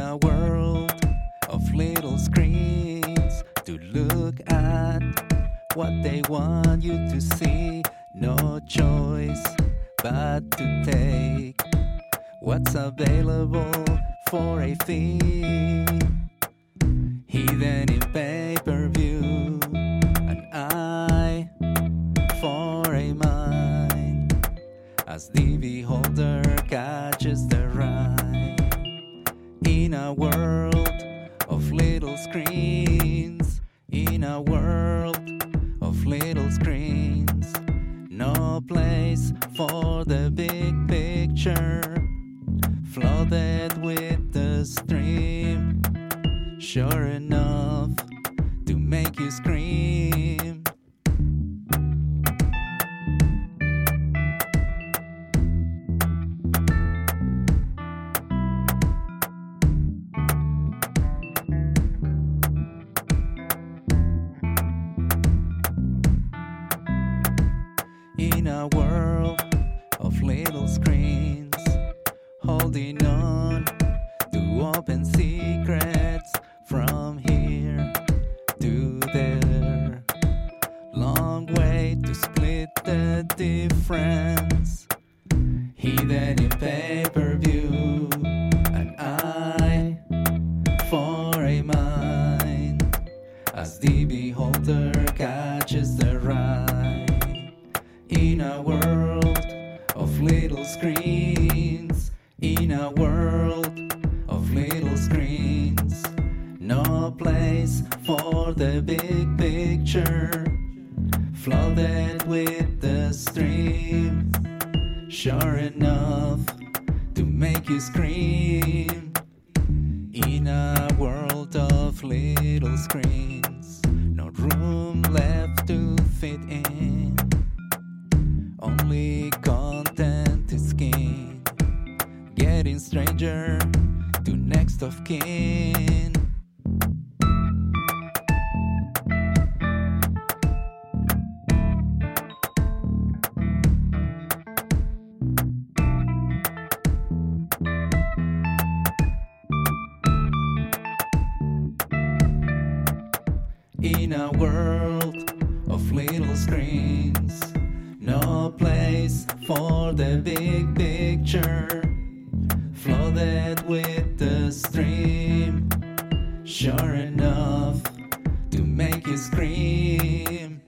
a world of little screens to look at what they want you to see. No choice but to take what's available for a fee. Hidden in pay per view, an eye for a mind as the beholder catches the in a world of little screens, in a world of little screens. No place for the big picture, flooded with the stream. Sure enough to make you scream. In a world of little screens, holding on to open secrets from here to there. Long way to split the difference. Hidden in pay per view, an eye for a mind as the beholder catches the in a world of little screens, in a world of little screens. No place for the big picture, flooded with the stream. Sure enough to make you scream. In a world of little screens, Stranger to next of kin. In a world of little screens, no place for the big picture, flooded with the stream. Sure enough to make you scream.